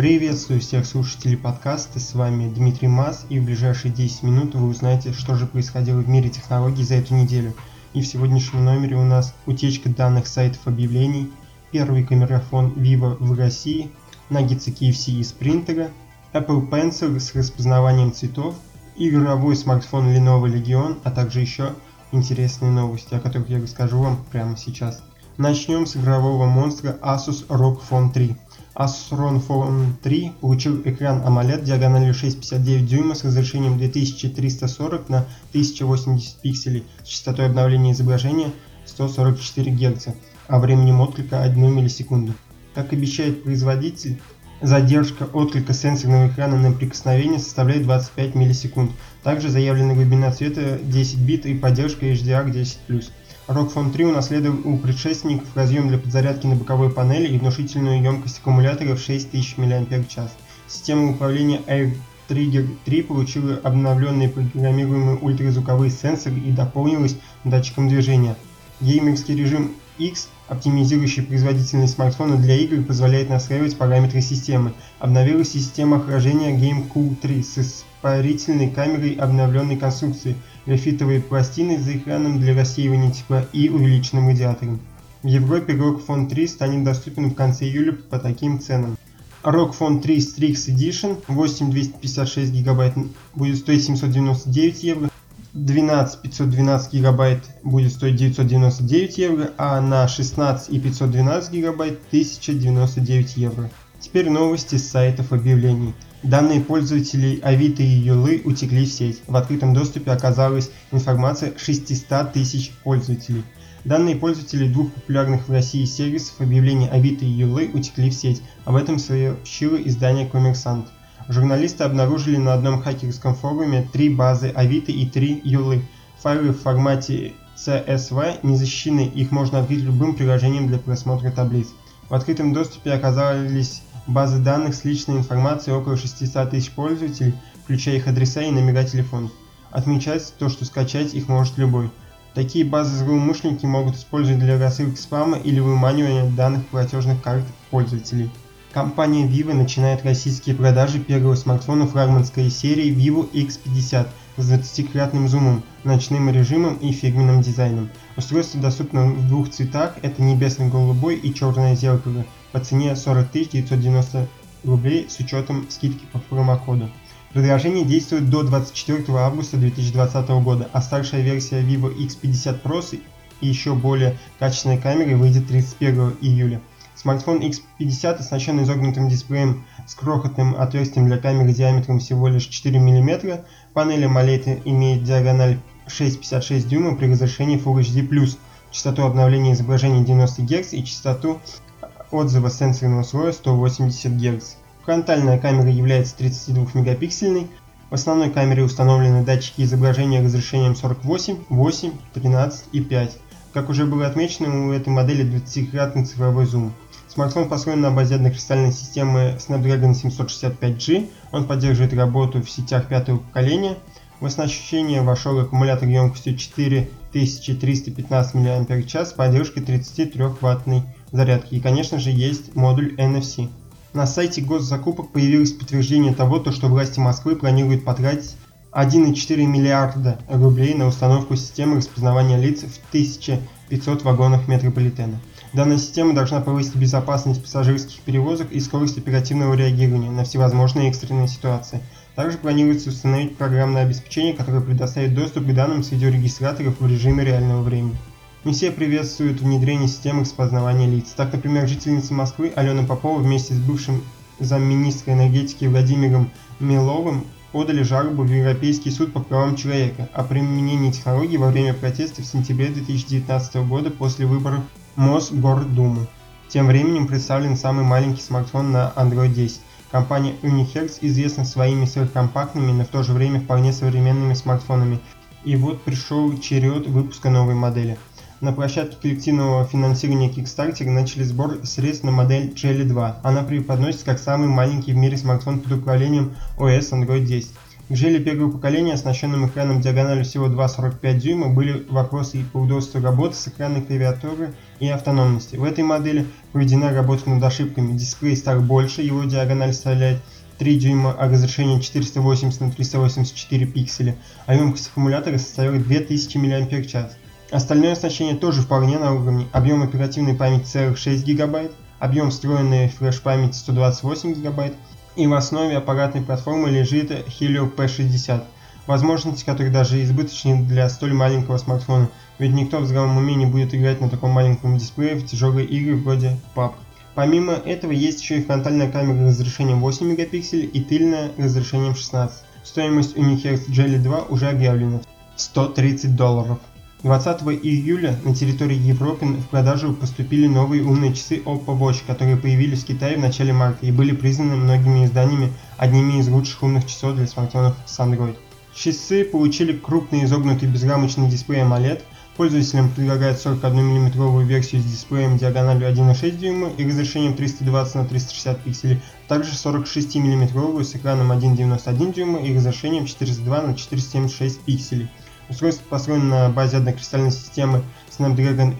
Приветствую всех слушателей подкаста, с вами Дмитрий Мас, и в ближайшие 10 минут вы узнаете, что же происходило в мире технологий за эту неделю. И в сегодняшнем номере у нас утечка данных сайтов объявлений, первый камерафон Vivo в России, наггетсы KFC из принтера, Apple Pencil с распознаванием цветов, игровой смартфон Lenovo Legion, а также еще интересные новости, о которых я расскажу вам прямо сейчас. Начнем с игрового монстра Asus ROG Phone 3. Asus ROG Phone 3 получил экран AMOLED диагональю 6,59 дюйма с разрешением 2340 на 1080 пикселей с частотой обновления изображения 144 Гц, а временем отклика 1 миллисекунду. Как обещает производитель, задержка отклика сенсорного экрана на прикосновение составляет 25 миллисекунд. Также заявлена глубина цвета 10 бит и поддержка HDR10+. ROG Phone 3 унаследовал у предшественников разъем для подзарядки на боковой панели и внушительную емкость аккумулятора в 6000 мАч. Система управления Air Trigger 3 получила обновленные программируемые ультразвуковые сенсоры и дополнилась датчиком движения. Геймерский режим X, оптимизирующий производительность смартфона для игр, позволяет настраивать параметры системы. Обновилась система охлаждения GameCool 3 с испарительной камерой обновленной конструкции – графитовые пластины за экраном для рассеивания тепла и увеличенным радиатором. В Европе ROG Phone 3 станет доступен в конце июля по таким ценам. ROG Phone 3 Strix Edition 8256 гигабайт будет стоить 799 евро, 12 512 гигабайт будет стоить 999 евро, а на 16 и 512 гигабайт 1099 евро. Теперь новости с сайтов объявлений. Данные пользователей Авито и Юлы утекли в сеть. В открытом доступе оказалась информация 600 тысяч пользователей. Данные пользователей двух популярных в России сервисов объявлений Авито и Юлы утекли в сеть. Об этом сообщило издание Коммерсант. Журналисты обнаружили на одном хакерском форуме три базы Авито и три Юлы. Файлы в формате CSV не защищены, их можно открыть любым приложением для просмотра таблиц. В открытом доступе оказались базы данных с личной информацией около 600 тысяч пользователей, включая их адреса и номера телефонов. Отмечается то, что скачать их может любой. Такие базы злоумышленники могут использовать для рассылки спама или выманивания данных платежных карт пользователей. Компания Vivo начинает российские продажи первого смартфона флагманской серии Vivo X50 с 20-кратным зумом, ночным режимом и фирменным дизайном. Устройство доступно в двух цветах, это небесно-голубой и черное зеркало, по цене 40 990 рублей с учетом скидки по промокоду. Предложение действует до 24 августа 2020 года, а старшая версия Vivo X50 Pro и еще более качественной камерой выйдет 31 июля. Смартфон X50 оснащен изогнутым дисплеем с крохотным отверстием для камеры диаметром всего лишь 4 мм. Панель AMOLED имеет диагональ 6,56 дюйма при разрешении Full HD+, частоту обновления изображения 90 Гц и частоту отзыва сенсорного слоя 180 Гц. Фронтальная камера является 32-мегапиксельной. В основной камере установлены датчики изображения разрешением 48, 8, 13 и 5. Как уже было отмечено, у этой модели 20-кратный цифровой зум. Смартфон построен на базе однокристальной системы Snapdragon 765G. Он поддерживает работу в сетях пятого поколения. В оснащение вошел аккумулятор емкостью 4315 мАч с поддержкой 33-ваттной зарядки и конечно же есть модуль NFC. На сайте госзакупок появилось подтверждение того, то, что власти Москвы планируют потратить 1,4 миллиарда рублей на установку системы распознавания лиц в 1500 вагонах метрополитена. Данная система должна повысить безопасность пассажирских перевозок и скорость оперативного реагирования на всевозможные экстренные ситуации. Также планируется установить программное обеспечение, которое предоставит доступ к данным с видеорегистраторов в режиме реального времени. Не все приветствуют внедрение системы распознавания лиц. Так, например, жительница Москвы Алена Попова вместе с бывшим замминистра энергетики Владимиром Миловым подали жалобу в Европейский суд по правам человека о применении технологий во время протестов в сентябре 2019 года после выборов Мосгордуму. Тем временем представлен самый маленький смартфон на Android 10. Компания Unihertz известна своими сверхкомпактными, но в то же время вполне современными смартфонами. И вот пришел черед выпуска новой модели. На площадке коллективного финансирования Kickstarter начали сбор средств на модель Jelly 2. Она преподносится как самый маленький в мире смартфон под управлением OS Android 10. В желе первого поколения, оснащенном экраном диагональю всего 2,45 дюйма, были вопросы и по удобству работы с экранной клавиатуры и автономности. В этой модели проведена работа над ошибками. Дисплей стал больше, его диагональ составляет 3 дюйма, а разрешение 480 на 384 пикселя, а емкость аккумулятора составляет 2000 мАч. Остальное оснащение тоже вполне на уровне. Объем оперативной памяти целых 6 ГБ, объем встроенной флеш-памяти 128 ГБ, и в основе аппаратной платформы лежит Helio P60, возможности которых даже избыточны для столь маленького смартфона, ведь никто в здравом уме не будет играть на таком маленьком дисплее в тяжелые игры вроде PUBG. Помимо этого есть еще и фронтальная камера разрешением 8 мегапикселей и тыльная разрешением 16. Стоимость Unihertz Jelly 2 уже объявлена – 130 долларов. 20 июля на территории Европы в продажу поступили новые умные часы Oppo Watch, которые появились в Китае в начале марта и были признаны многими изданиями одними из лучших умных часов для смартфонов с Android. Часы получили крупный изогнутый безрамочный дисплей AMOLED, пользователям предлагают 41 мм версию с дисплеем диагональю 1,6 дюйма и разрешением 320 на 360 пикселей, также 46 мм с экраном 1,91 дюйма и разрешением 402 на 476 пикселей. Устройство построено на базе однокристальной системы Snapdragon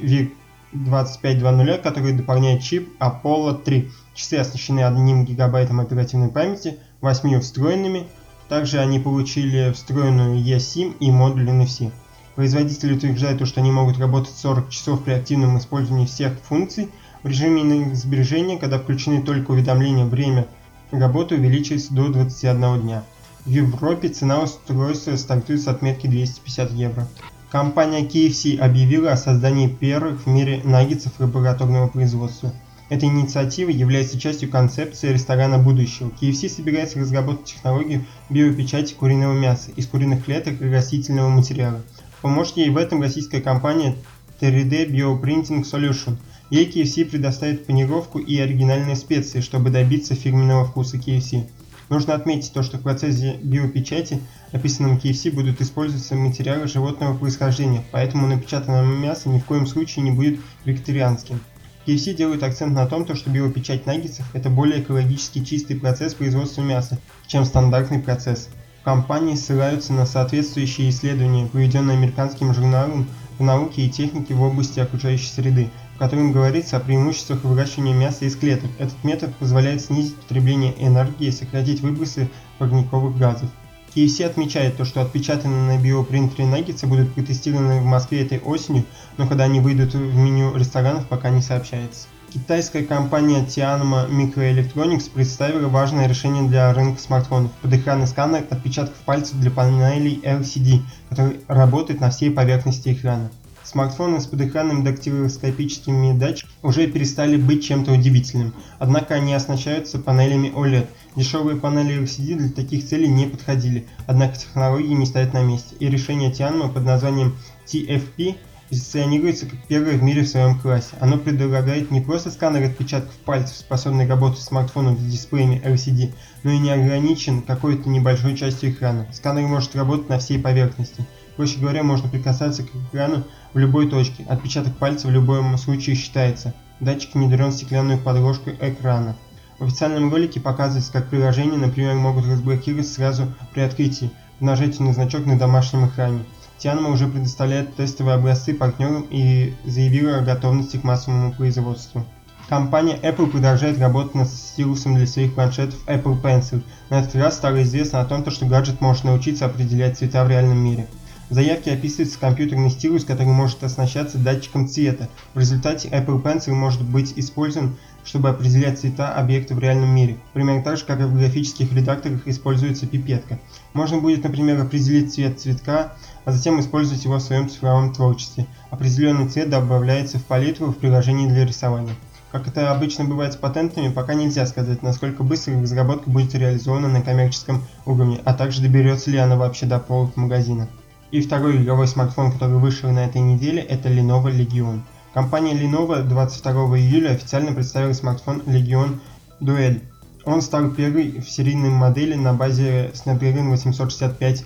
VIC-2520, который дополняет чип Apollo 3. Часы оснащены 1 ГБ оперативной памяти, 8 встроенными. Также они получили встроенную eSIM и модуль NFC. Производители утверждают, что они могут работать 40 часов при активном использовании всех функций. В режиме сбережения, когда включены только уведомления, время работы увеличивается до 21 дня. В Европе цена устройства стартует с отметки 250 евро. Компания KFC объявила о создании первых в мире наггетсов лабораторного производства. Эта инициатива является частью концепции ресторана будущего. KFC собирается разработать технологию биопечати куриного мяса из куриных клеток и растительного материала. Поможет ей в этом российская компания 3D Bioprinting Solution. Ей KFC предоставит панировку и оригинальные специи, чтобы добиться фирменного вкуса KFC. Нужно отметить то, что в процессе биопечати, описанном KFC, будут использоваться материалы животного происхождения, поэтому напечатанное мясо ни в коем случае не будет вегетарианским. KFC делают акцент на том, что биопечать наггетсов – это более экологически чистый процесс производства мяса, чем стандартный процесс. Компании ссылаются на соответствующие исследования, проведенные американским журналом по науке и технике в области окружающей среды, котором говорится о преимуществах выращивания мяса из клеток. Этот метод позволяет снизить потребление энергии и сократить выбросы парниковых газов. KFC отмечает то, что отпечатанные на биопринтере наггетсы будут протестированы в Москве этой осенью, но когда они выйдут в меню ресторанов, пока не сообщается. Китайская компания Tianma Microelectronics представила важное решение для рынка смартфонов – подэкранный сканер отпечатков пальцев для панелей LCD, который работает на всей поверхности экрана. Смартфоны с подэкранными дактилоскопическими датчиками уже перестали быть чем-то удивительным, однако они оснащаются панелями OLED. Дешевые панели LCD для таких целей не подходили, однако технологии не стоят на месте, и решение Tianma под названием TFP позиционируется как первое в мире в своем классе. Оно предлагает не просто сканер отпечатков пальцев, способный работать с смартфоном с дисплеями LCD, но и не ограничен какой-то небольшой частью экрана. Сканер может работать на всей поверхности. Проще говоря, можно прикасаться к экрану в любой точке, отпечаток пальца в любом случае считается. Датчик внедрен в стеклянную подложку экрана. В официальном ролике показывается, как приложения, например, могут разблокировать сразу при открытии, в нажатии на значок на домашнем экране. Tianma уже предоставляет тестовые образцы партнерам и заявила о готовности к массовому производству. Компания Apple продолжает работать над стилусом для своих планшетов Apple Pencil. На этот раз стало известно о том, что гаджет может научиться определять цвета в реальном мире. В заявке описывается компьютерный стилус, который может оснащаться датчиком цвета. В результате Apple Pencil может быть использован, чтобы определять цвета объекта в реальном мире. Примерно так же, как и в графических редакторах используется пипетка. Можно будет, например, определить цвет цветка, а затем использовать его в своем цифровом творчестве. Определенный цвет добавляется в палитру в приложении для рисования. Как это обычно бывает с патентами, пока нельзя сказать, насколько быстро разработка будет реализована на коммерческом уровне, а также доберется ли она вообще до полок магазина. И второй игровой смартфон, который вышел на этой неделе, это Lenovo Legion. Компания Lenovo 22 июля официально представила смартфон Legion Duel. Он стал первой в серийной модели на базе Snapdragon 865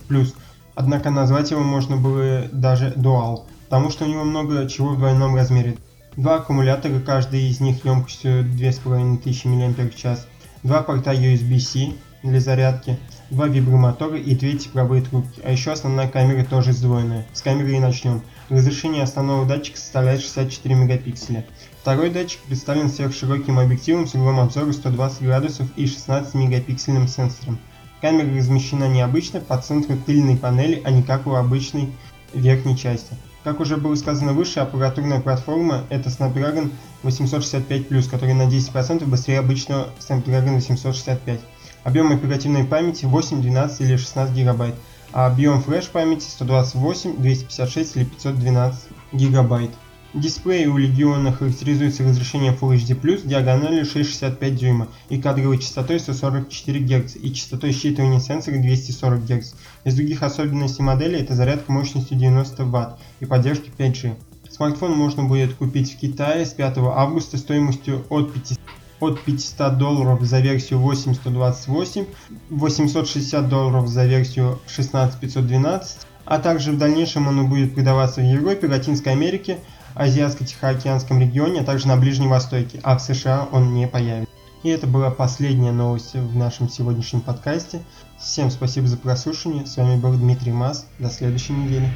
Однако назвать его можно было даже Dual, потому что у него много чего в двойном размере. Два аккумулятора, каждый из них емкостью 2500 мАч, два порта USB-C для зарядки, два вибромотора и две тепловые трубки, а еще основная камера тоже сдвоенная. С камеры и начнем. Разрешение основного датчика составляет 64 мегапикселя. Второй датчик представлен сверхшироким объективом с углом обзора 120 градусов и 16 мегапиксельным сенсором. Камера размещена необычно по центру тыльной панели, а не как у обычной верхней части. Как уже было сказано выше, аппаратурная платформа это Snapdragon 865+, который на 10% быстрее обычного Snapdragon 865. Объем оперативной памяти 8, 12 или 16 гигабайт, а объем флеш памяти 128, 256 или 512 гигабайт. Дисплей у Legion характеризуется разрешением Full HD+, диагональю 6,65 дюйма и кадровой частотой 144 Гц и частотой считывания сенсора 240 Гц. Из других особенностей модели это зарядка мощностью 90 Вт и поддержки 5G. Смартфон можно будет купить в Китае с 5 августа стоимостью от 500 от 500 долларов за версию 8128, 860 долларов за версию 16512, а также в дальнейшем он будет продаваться в Европе, Латинской Америке, Азиатско-Тихоокеанском регионе, а также на Ближнем Востоке, а в США он не появится. И это была последняя новость в нашем сегодняшнем подкасте. Всем спасибо за прослушивание. С вами был Дмитрий Мас. До следующей недели.